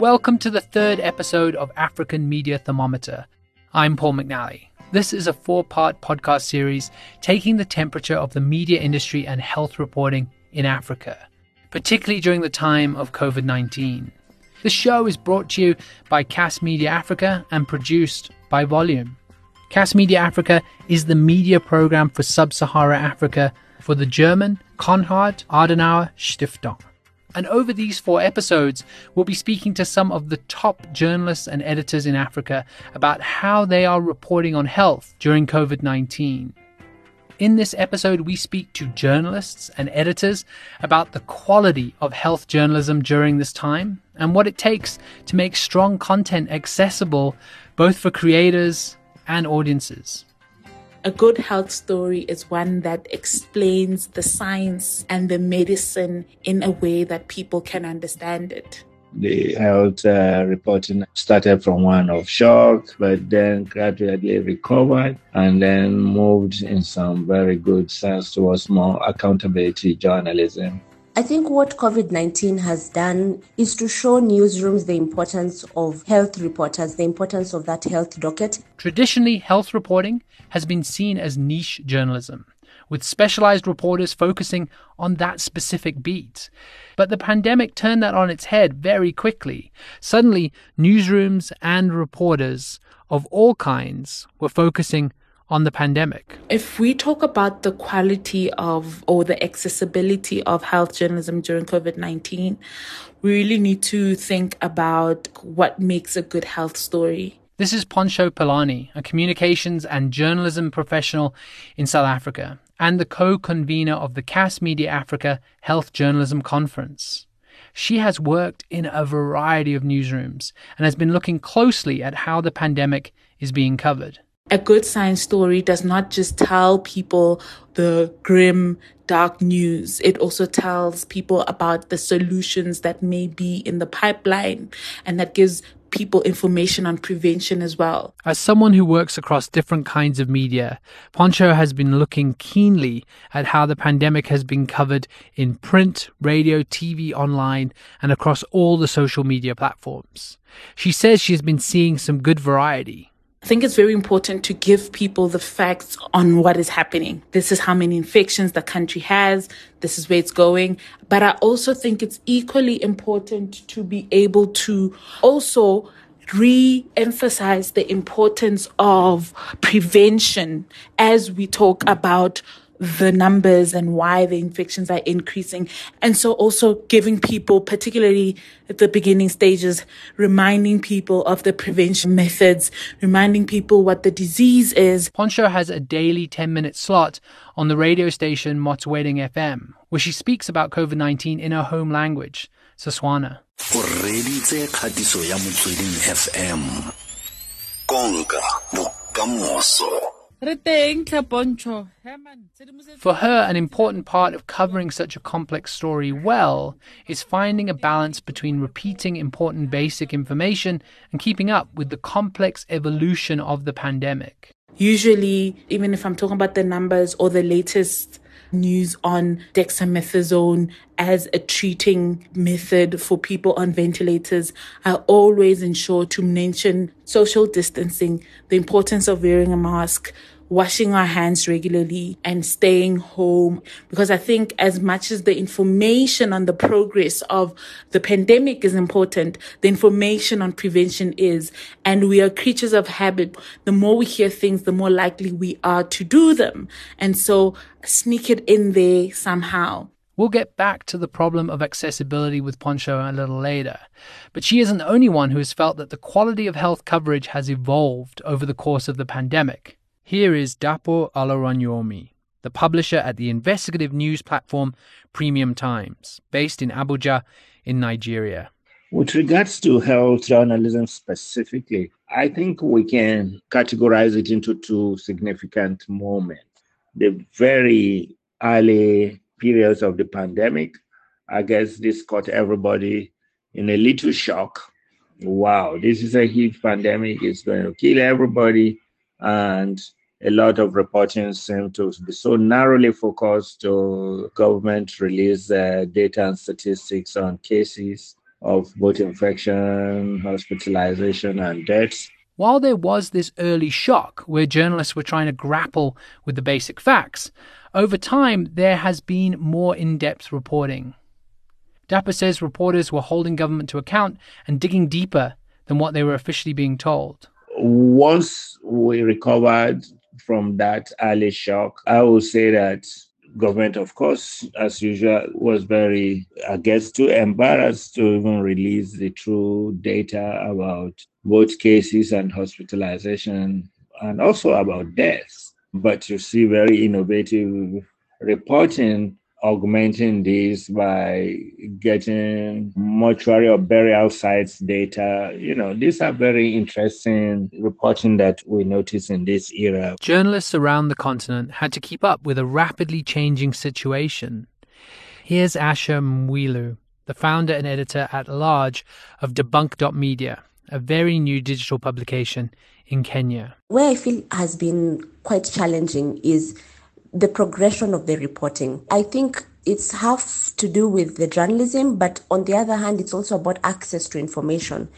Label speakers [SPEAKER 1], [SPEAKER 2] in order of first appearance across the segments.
[SPEAKER 1] Welcome to the third episode of African Media Thermometer. I'm Paul McNally. This is a four part podcast series taking the temperature of the media industry and health reporting in Africa, particularly during the time of COVID 19. The show is brought to you by KAS Media Africa and produced by Volume. KAS Media Africa is the media program for sub Sahara Africa for the German Konrad Adenauer Stiftung. And over these four episodes, we'll be speaking to some of the top journalists and editors in Africa about how they are reporting on health during COVID 19. In this episode, we speak to journalists and editors about the quality of health journalism during this time and what it takes to make strong content accessible both for creators and audiences.
[SPEAKER 2] A good health story is one that explains the science and the medicine in a way that people can understand it.
[SPEAKER 3] The health uh, reporting started from one of shock, but then gradually recovered and then moved in some very good sense towards more accountability journalism.
[SPEAKER 4] I think what COVID 19 has done is to show newsrooms the importance of health reporters, the importance of that health docket.
[SPEAKER 1] Traditionally, health reporting has been seen as niche journalism, with specialized reporters focusing on that specific beat. But the pandemic turned that on its head very quickly. Suddenly, newsrooms and reporters of all kinds were focusing on the pandemic.
[SPEAKER 2] If we talk about the quality of or the accessibility of health journalism during COVID 19, we really need to think about what makes a good health story.
[SPEAKER 1] This is Pontsho Pilane, a communications and journalism professional in South Africa and the co convenor of the KAS Media Africa Health Journalism Conference. She has worked in a variety of newsrooms and has been looking closely at how the pandemic is being covered
[SPEAKER 2] a good science story does not just tell people the grim, dark news. It also tells people about the solutions that may be in the pipeline and that gives people information on prevention as well.
[SPEAKER 1] As someone who works across different kinds of media, Pontsho has been looking keenly at how the pandemic has been covered in print, radio, TV, online, and across all the social media platforms. She says she has been seeing some good variety.
[SPEAKER 2] I think it's very important to give people the facts on what is happening. This is how many infections the country has. This is where it's going. But I also think it's equally important to be able to also re-emphasize the importance of prevention as we talk about the numbers and why the infections are increasing. And so also giving people, particularly at the beginning stages, reminding people of the prevention methods, reminding people what the disease is.
[SPEAKER 1] Pontsho has a daily 10 minute slot on the radio station Motsweding FM, where she speaks about COVID 19 in her home language, Setswana.
[SPEAKER 5] FM konka bokamoso
[SPEAKER 1] for her, an important part of covering such a complex story well is finding a balance between repeating important basic information and keeping up with the complex evolution of the pandemic.
[SPEAKER 2] Usually, even if I'm talking about the numbers or the latest news on dexamethasone as a treating method for people on ventilators. I always ensure to mention social distancing, the importance of wearing a mask, washing our hands regularly and staying home. Because I think as much as the information on the progress of the pandemic is important, the information on prevention is. And we are creatures of habit. The more we hear things, the more likely we are to do them. And so sneak it in there somehow.
[SPEAKER 1] We'll get back to the problem of accessibility with Pontsho a little later, but she isn't the only one who has felt that the quality of health coverage has evolved over the course of the pandemic. Here is Dapo Olorunyomi, the publisher at the investigative news platform Premium Times, based in Abuja in Nigeria.
[SPEAKER 3] With regards to health journalism specifically, I think we can categorize it into two significant moments. The very early periods of the pandemic, I guess this caught everybody in a little shock. Wow, this is a huge pandemic, it's going to kill everybody. And a lot of reporting seems to be so narrowly focused to government release uh, data and statistics on cases of both infection, hospitalization, and deaths.
[SPEAKER 1] While there was this early shock where journalists were trying to grapple with the basic facts, over time there has been more in depth reporting. Dapo says reporters were holding government to account and digging deeper than what they were officially being told.
[SPEAKER 3] Once we recovered from that early shock, I would say that government, of course, as usual, was very, I guess, too embarrassed to even release the true data about both cases and hospitalization and also about deaths. But you see very innovative reporting augmenting this by getting mortuary or burial sites data. You know, these are very interesting reporting that we notice in this era.
[SPEAKER 1] Journalists around the continent had to keep up with a rapidly changing situation. Here's Asha Mwilu, the founder and editor at large of Debunk.media, a very new digital publication in Kenya.
[SPEAKER 4] Where I feel has been quite challenging is the progression of the reporting. I think it's half to do with the journalism, but on the other hand, it's also about access to information.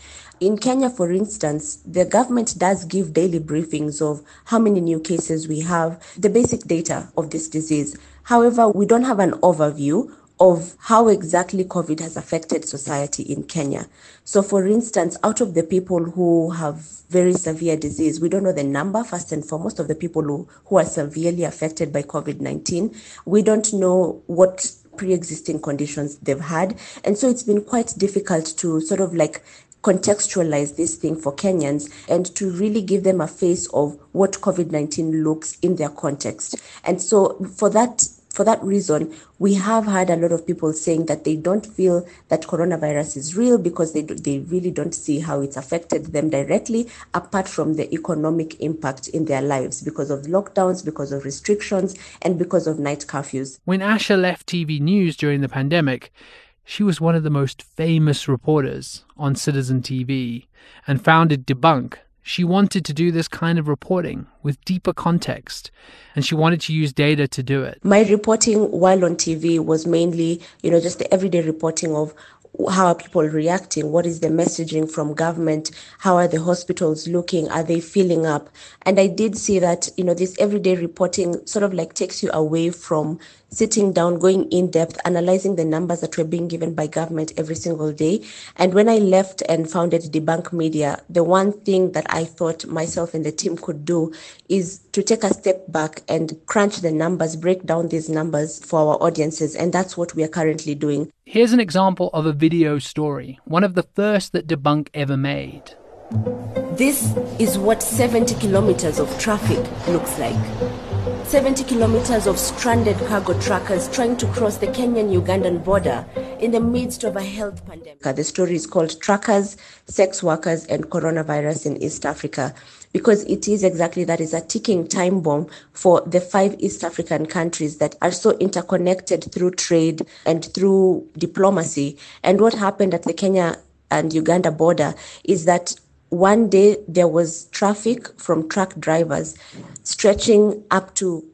[SPEAKER 4] In Kenya, for instance, the government does give daily briefings of how many new cases we have, the basic data of this disease. However, we don't have an overview of how exactly COVID has affected society in Kenya. So, for instance, out of the people who have very severe disease, we don't know the number, first and foremost, of the people who, who are severely affected by COVID 19. We don't know what pre existing conditions they've had. And so, it's been quite difficult to sort of like contextualize this thing for Kenyans and to really give them a face of what COVID 19 looks in their context. And so, for that for that reason, we have had a lot of people saying that they don't feel that coronavirus is real because they, they really don't see how it's affected them directly, apart from the economic impact in their lives because of lockdowns, because of restrictions, and because of night curfews.
[SPEAKER 1] When Asha left TV News during the pandemic, she was one of the most famous reporters on Citizen TV and founded Debunk, she wanted to do this kind of reporting with deeper context, and she wanted to use data to do it.
[SPEAKER 4] My reporting while on TV was mainly, you know, just the everyday reporting of how are people reacting? What is the messaging from government? How are the hospitals looking? Are they filling up? And I did see that, you know, this everyday reporting sort of like takes you away from sitting down, going in depth, analyzing the numbers that were being given by government every single day. And when I left and founded Debunk Media, the one thing that I thought myself and the team could do is to take a step back and crunch the numbers, break down these numbers for our audiences. And that's what we are currently doing.
[SPEAKER 1] Here's an example of a video story, one of the first that Debunk ever made.
[SPEAKER 4] This is what 70 kilometers of traffic looks like. 70 kilometers of stranded cargo truckers trying to cross the Kenyan Ugandan border in the midst of a health pandemic. The story is called Truckers, Sex Workers, and Coronavirus in East Africa because it is exactly that is a ticking time bomb for the five East African countries that are so interconnected through trade and through diplomacy. And what happened at the Kenya and Uganda border is that one day there was traffic from truck drivers stretching up to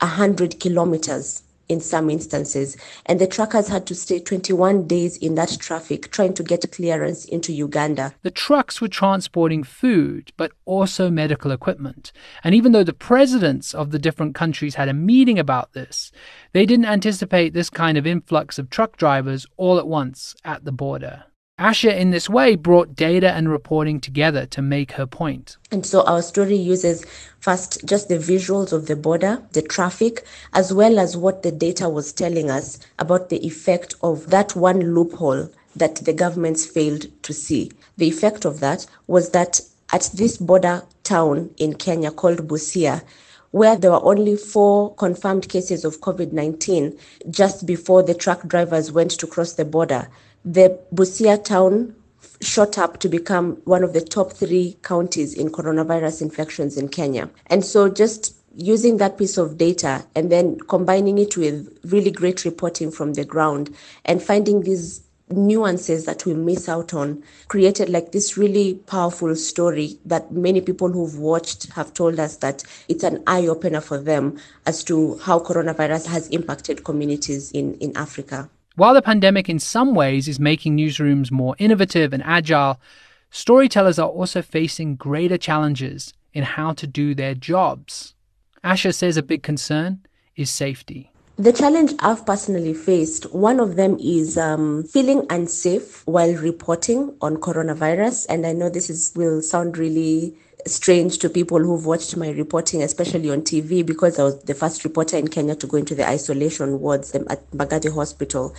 [SPEAKER 4] 100 kilometers in some instances. And the truckers had to stay 21 days in that traffic trying to get clearance into Uganda.
[SPEAKER 1] The trucks were transporting food, but also medical equipment. And even though the presidents of the different countries had a meeting about this, they didn't anticipate this kind of influx of truck drivers all at once at the border. Asha, in this way, brought data and reporting together to make her point.
[SPEAKER 4] And so our story uses first just the visuals of the border, the traffic, as well as what the data was telling us about the effect of that one loophole that the governments failed to see. The effect of that was that at this border town in Kenya called Busia, where there were only four confirmed cases of COVID 19 just before the truck drivers went to cross the border the Busia town shot up to become one of the top three counties in coronavirus infections in Kenya. And so just using that piece of data and then combining it with really great reporting from the ground and finding these nuances that we miss out on created like this really powerful story that many people who've watched have told us that it's an eye opener for them as to how coronavirus has impacted communities in, in Africa.
[SPEAKER 1] While the pandemic in some ways is making newsrooms more innovative and agile, storytellers are also facing greater challenges in how to do their jobs. Asha says a big concern is safety.
[SPEAKER 4] The challenge I've personally faced, one of them is um, feeling unsafe while reporting on coronavirus. And I know this is will sound really strange to people who've watched my reporting, especially on TV, because I was the first reporter in Kenya to go into the isolation wards at Mbagathi Hospital.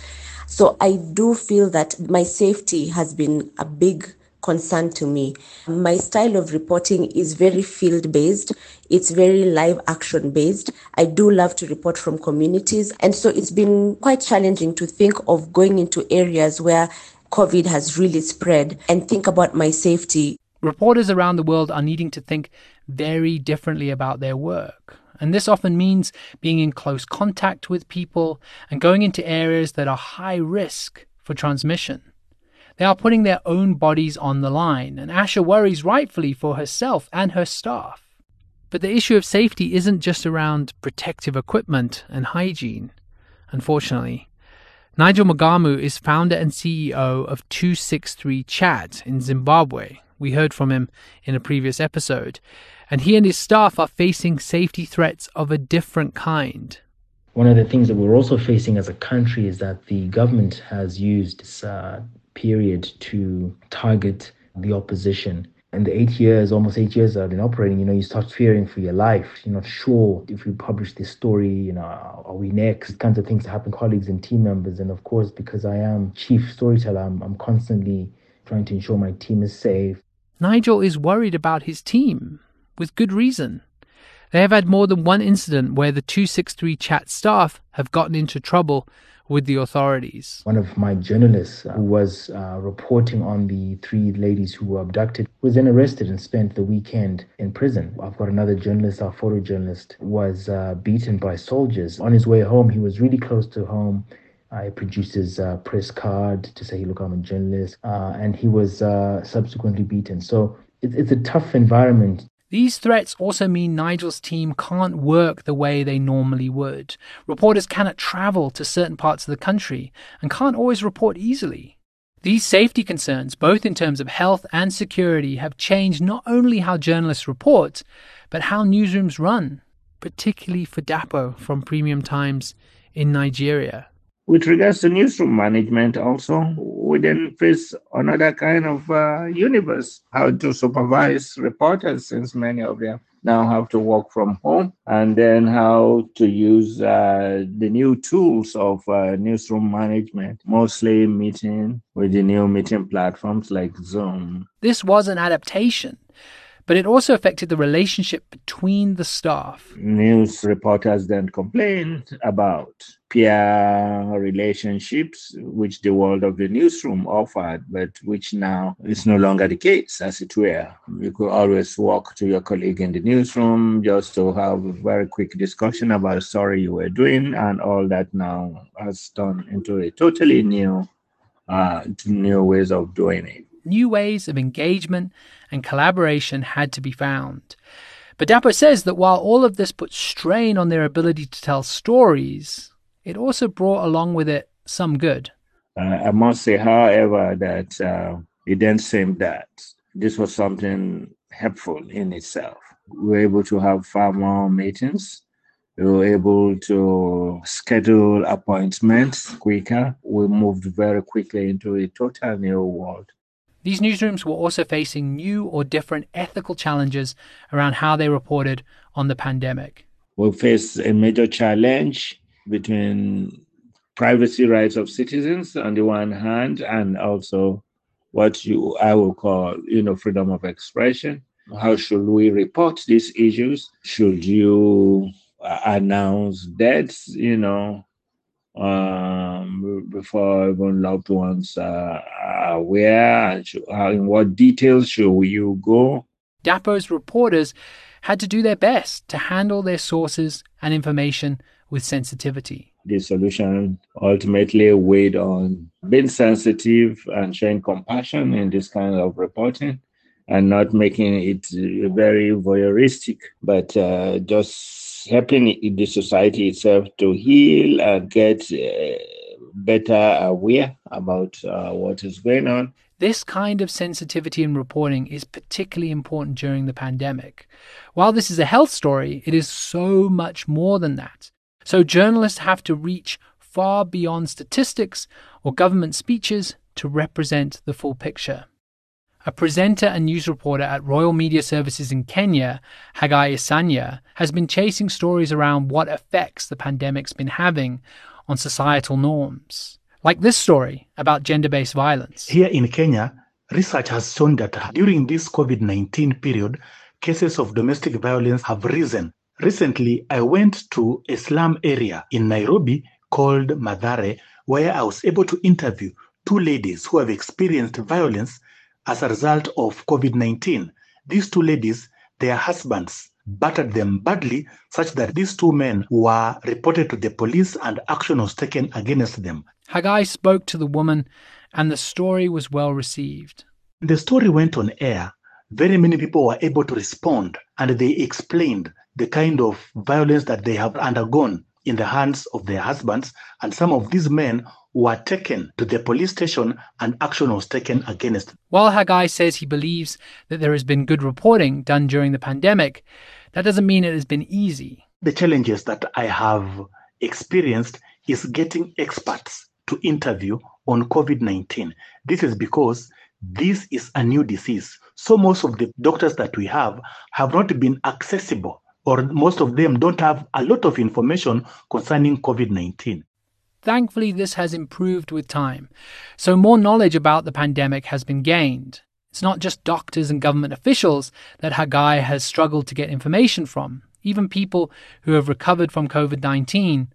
[SPEAKER 4] So I do feel that my safety has been a big concern to me. My style of reporting is very field based, it's very live action based. I do love to report from communities. And so it's been quite challenging to think of going into areas where COVID has really spread and think about my safety.
[SPEAKER 1] Reporters around the world are needing to think very differently about their work. And this often means being in close contact with people and going into areas that are high risk for transmission. They are putting their own bodies on the line, and Asha worries rightfully for herself and her staff. But the issue of safety isn't just around protective equipment and hygiene, unfortunately. Nigel Mugamu is founder and CEO of 263 Chat in Zimbabwe. We heard from him in a previous episode. And he and his staff are facing safety threats of a different kind.
[SPEAKER 6] One of the things that we're also facing as a country is that the government has used uh, period to target the opposition. And the eight years, almost eight years I've been operating, you know, you start fearing for your life. You're not sure if we publish this story, you know, are we next? Kinds of things happen, colleagues and team members. And of course, because I am chief storyteller, I'm, I'm constantly trying to ensure my team is safe.
[SPEAKER 1] Nigel is worried about his team, with good reason. They have had more than one incident where the 263 chat staff have gotten into trouble with the authorities.
[SPEAKER 6] One of my journalists who was uh, reporting on the three ladies who were abducted was then arrested and spent the weekend in prison. I've got another journalist, our photojournalist, was uh, beaten by soldiers. On his way home, he was really close to home. I produced his uh, press card to say, look, I'm a journalist. Uh, and he was uh, subsequently beaten. So it, it's a tough environment
[SPEAKER 1] these threats also mean Nigel's team can't work the way they normally would. Reporters cannot travel to certain parts of the country and can't always report easily. These safety concerns, both in terms of health and security, have changed not only how journalists report, but how newsrooms run, particularly for Dapo from Premium Times in Nigeria.
[SPEAKER 3] With regards to newsroom management, also, we then face another kind of uh, universe how to supervise reporters, since many of them now have to work from home, and then how to use uh, the new tools of uh, newsroom management, mostly meeting with the new meeting platforms like Zoom.
[SPEAKER 1] This was an adaptation but it also affected the relationship between the staff.
[SPEAKER 3] News reporters then complained about peer relationships, which the world of the newsroom offered, but which now is no longer the case, as it were. You could always walk to your colleague in the newsroom just to have a very quick discussion about a story you were doing, and all that now has turned into a totally new, uh, new ways of doing it.
[SPEAKER 1] New ways of engagement and collaboration had to be found. But Dapo says that while all of this put strain on their ability to tell stories, it also brought along with it some good.
[SPEAKER 3] Uh, I must say, however, that uh, it didn't seem that this was something helpful in itself. We were able to have far more meetings. We were able to schedule appointments quicker. We moved very quickly into a total new world.
[SPEAKER 1] These newsrooms were also facing new or different ethical challenges around how they reported on the pandemic.
[SPEAKER 3] We faced a major challenge between privacy rights of citizens on the one hand and also what you I will call you know freedom of expression. How should we report these issues? Should you uh, announce deaths? You know, um, before even loved ones are aware and in what details should you go.
[SPEAKER 1] Dapo's reporters had to do their best to handle their sources and information with sensitivity.
[SPEAKER 3] The solution ultimately weighed on being sensitive and showing compassion in this kind of reporting and not making it very voyeuristic, but uh, just helping the society itself to heal and get uh, better aware about uh, what is going on.
[SPEAKER 1] This kind of sensitivity in reporting is particularly important during the pandemic. While this is a health story, it is so much more than that. So journalists have to reach far beyond statistics or government speeches to represent the full picture. A presenter and news reporter at Royal Media Services in Kenya, Haggai Isanya, has been chasing stories around what effects the pandemic's been having on societal norms. Like this story about gender based violence.
[SPEAKER 7] Here in Kenya, research has shown that during this COVID 19 period, cases of domestic violence have risen. Recently, I went to a slum area in Nairobi called Mathare, where I was able to interview two ladies who have experienced violence as a result of COVID 19. These two ladies, their husbands battered them badly, such that these two men were reported to the police and action was taken against them.
[SPEAKER 1] Haggai spoke to the woman, and the story was well received.
[SPEAKER 7] The story went on air. Very many people were able to respond, and they explained the kind of violence that they have undergone in the hands of their husbands. And some of these men were taken to the police station and action was taken against. them.
[SPEAKER 1] While Haggai says he believes that there has been good reporting done during the pandemic, that doesn't mean it has been easy.
[SPEAKER 7] The challenges that I have experienced is getting experts to interview on COVID 19. This is because this is a new disease. So most of the doctors that we have have not been accessible, or most of them don't have a lot of information concerning COVID 19.
[SPEAKER 1] Thankfully, this has improved with time, so more knowledge about the pandemic has been gained. It's not just doctors and government officials that Haggai has struggled to get information from. Even people who have recovered from COVID 19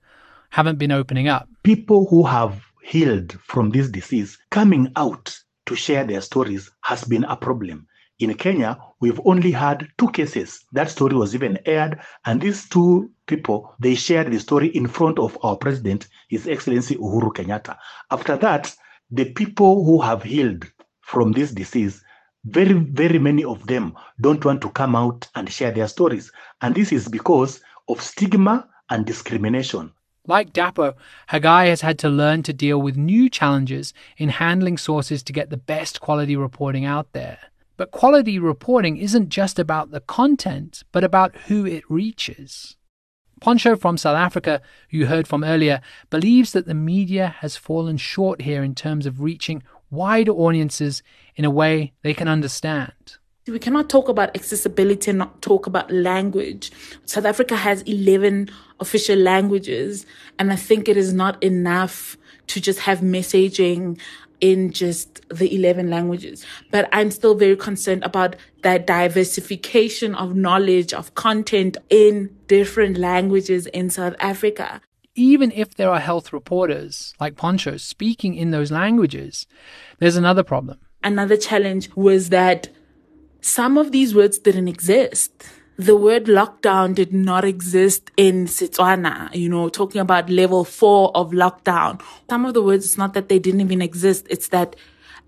[SPEAKER 1] haven't been opening up.
[SPEAKER 7] People who have healed from this disease coming out to share their stories has been a problem. In Kenya, we've only had two cases. That story was even aired, and these two people they shared the story in front of our president, His Excellency Uhuru Kenyatta. After that, the people who have healed from this disease, very, very many of them don't want to come out and share their stories. And this is because of stigma and discrimination.
[SPEAKER 1] Like Dapo, Haggai has had to learn to deal with new challenges in handling sources to get the best quality reporting out there. But quality reporting isn't just about the content, but about who it reaches. Pontsho from South Africa, you heard from earlier, believes that the media has fallen short here in terms of reaching wider audiences in a way they can understand.
[SPEAKER 2] We cannot talk about accessibility and not talk about language. South Africa has 11 official languages, and I think it is not enough to just have messaging in just the 11 languages. But I'm still very concerned about that diversification of knowledge, of content in different languages in South Africa.
[SPEAKER 1] Even if there are health reporters like Pontsho speaking in those languages, there's another problem.
[SPEAKER 2] Another challenge was that some of these words didn't exist the word lockdown did not exist in Setswana, you know, talking about level four of lockdown. Some of the words, it's not that they didn't even exist, it's that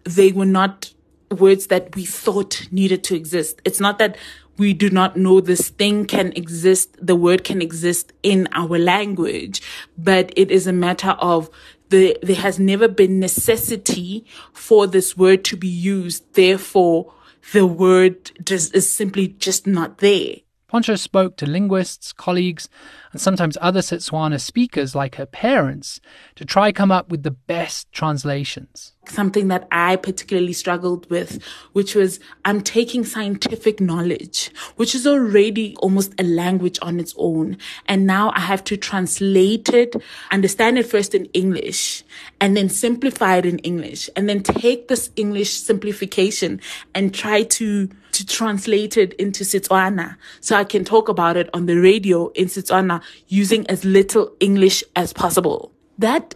[SPEAKER 2] they were not words that we thought needed to exist. It's not that we do not know this thing can exist, the word can exist in our language, but it is a matter of the, there has never been necessity for this word to be used. Therefore, the word just is simply just not there.
[SPEAKER 1] Pontsho spoke to linguists, colleagues, and sometimes other Setswana speakers like her parents to try come up with the best translations.
[SPEAKER 2] Something that I particularly struggled with, which was I'm taking scientific knowledge, which is already almost a language on its own. And now I have to translate it, understand it first in English, and then simplify it in English, and then take this English simplification and try to to translate it into Setswana so I can talk about it on the radio in Setswana using as little English as possible. That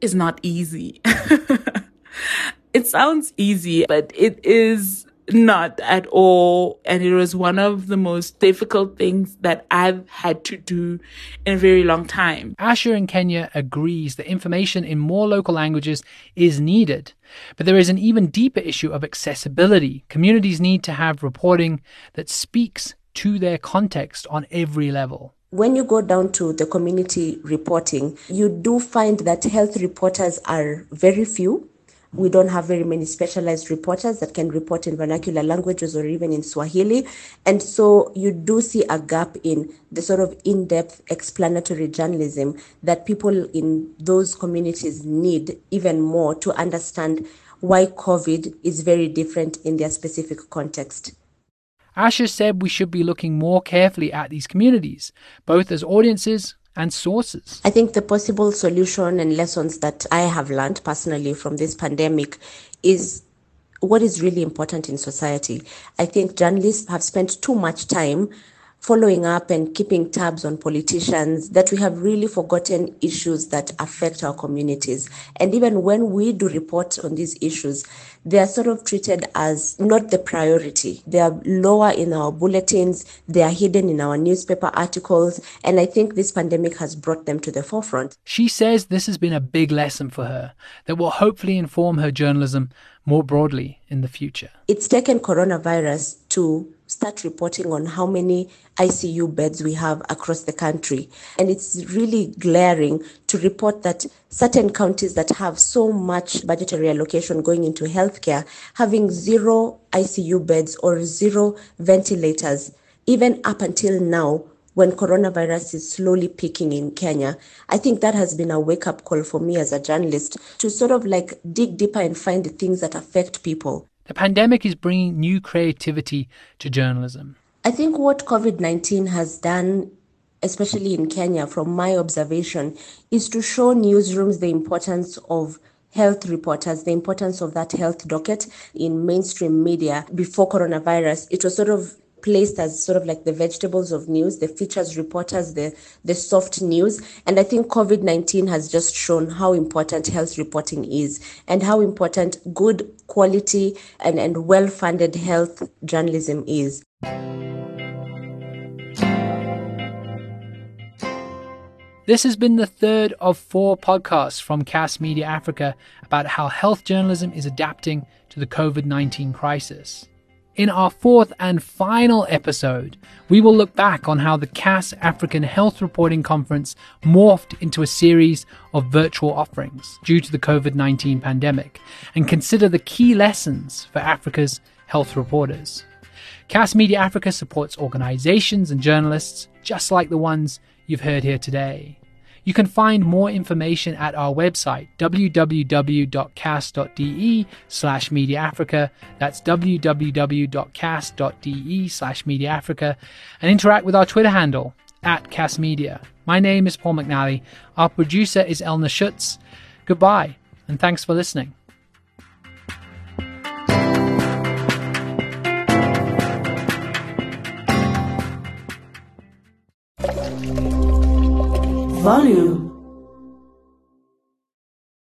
[SPEAKER 2] is not easy. it sounds easy, but it is not at all. And it was one of the most difficult things that I've had to do in a very long time.
[SPEAKER 1] Asha in Kenya agrees that information in more local languages is needed. But there is an even deeper issue of accessibility. Communities need to have reporting that speaks to their context on every level.
[SPEAKER 4] When you go down to the community reporting, you do find that health reporters are very few we don't have very many specialized reporters that can report in vernacular languages or even in Swahili. And so you do see a gap in the sort of in depth explanatory journalism that people in those communities need even more to understand why COVID is very different in their specific context.
[SPEAKER 1] Asha said we should be looking more carefully at these communities, both as audiences and sources?
[SPEAKER 4] I think the possible solution and lessons that I have learned personally from this pandemic is what is really important in society. I think journalists have spent too much time following up and keeping tabs on politicians that we have really forgotten issues that affect our communities. And even when we do report on these issues, they are sort of treated as not the priority. They are lower in our bulletins, they are hidden in our newspaper articles. And I think this pandemic has brought them to the forefront.
[SPEAKER 1] She says this has been a big lesson for her that will hopefully inform her journalism more broadly in the future.
[SPEAKER 4] It's taken coronavirus to start reporting on how many ICU beds we have across the country. And it's really glaring to report that certain counties that have so much budgetary allocation going into healthcare having zero ICU beds or zero ventilators, even up until now when coronavirus is slowly peaking in Kenya. I think that has been a wake up call for me as a journalist to sort of like dig deeper and find the things that affect people.
[SPEAKER 1] The pandemic is bringing new creativity to journalism.
[SPEAKER 4] I think what COVID 19 has done, especially in Kenya, from my observation, is to show newsrooms the importance of health reporters, the importance of that health docket in mainstream media. Before coronavirus, it was sort of placed as sort of like the vegetables of news, the features reporters, the, the soft news. And I think COVID 19 has just shown how important health reporting is and how important good quality and, and well funded health journalism is.
[SPEAKER 1] This has been the third of four podcasts from KAS Media Africa about how health journalism is adapting to the COVID 19 crisis. In our fourth and final episode, we will look back on how the KAS African Health Reporting Conference morphed into a series of virtual offerings due to the COVID 19 pandemic and consider the key lessons for Africa's health reporters. KAS Media Africa supports organizations and journalists just like the ones you've heard here today. You can find more information at our website, www.kas.de slash Media Africa. That's www.kas.de slash Media Africa. And interact with our Twitter handle, at KAS Media. My name is Paul McNally. Our producer is Elna Schütz. Goodbye, and thanks for listening.
[SPEAKER 8] Volume